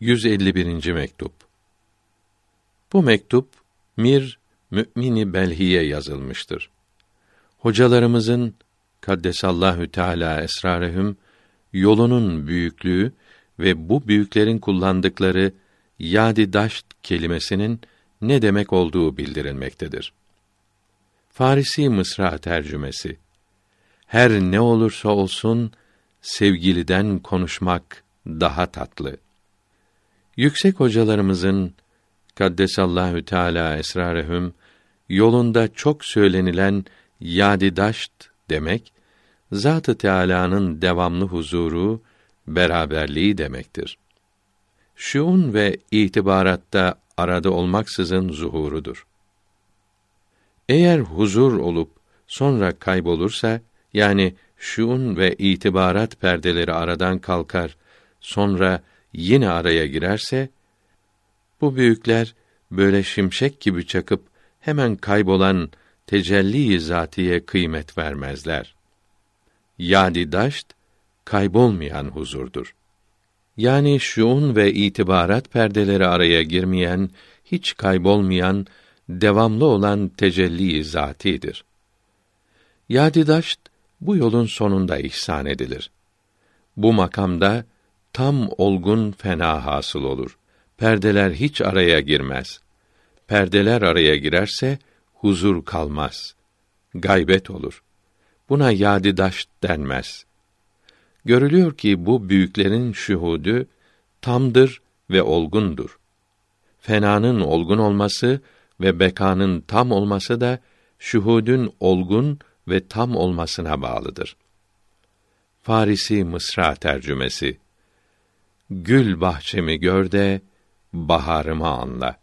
151. mektup. Bu mektup Mir Mü'mini Belhiye yazılmıştır. Hocalarımızın kaddesallahu teala esrarehum yolunun büyüklüğü ve bu büyüklerin kullandıkları yadi daşt kelimesinin ne demek olduğu bildirilmektedir. Farisi Mısra tercümesi Her ne olursa olsun sevgiliden konuşmak daha tatlı. Yüksek hocalarımızın kaddesallahu teala esrarehum yolunda çok söylenilen yadi daşt demek Zat-ı Teâlâ'nın devamlı huzuru, beraberliği demektir. Şuun ve itibaratta arada olmaksızın zuhurudur. Eğer huzur olup sonra kaybolursa, yani şuun ve itibarat perdeleri aradan kalkar, sonra yine araya girerse, bu büyükler böyle şimşek gibi çakıp hemen kaybolan tecelli-i zatiye kıymet vermezler. Yadi daşt kaybolmayan huzurdur. Yani şuun ve itibarat perdeleri araya girmeyen, hiç kaybolmayan, devamlı olan tecelli-i zatidir. Yadi daşt bu yolun sonunda ihsan edilir. Bu makamda tam olgun fena hasıl olur. Perdeler hiç araya girmez. Perdeler araya girerse huzur kalmaz. Gaybet olur. Buna yadidaş denmez. Görülüyor ki bu büyüklerin şuhudu tamdır ve olgundur. Fenanın olgun olması ve bekanın tam olması da şuhudun olgun ve tam olmasına bağlıdır. Farisi Mısra tercümesi Gül bahçemi gör de baharımı anla.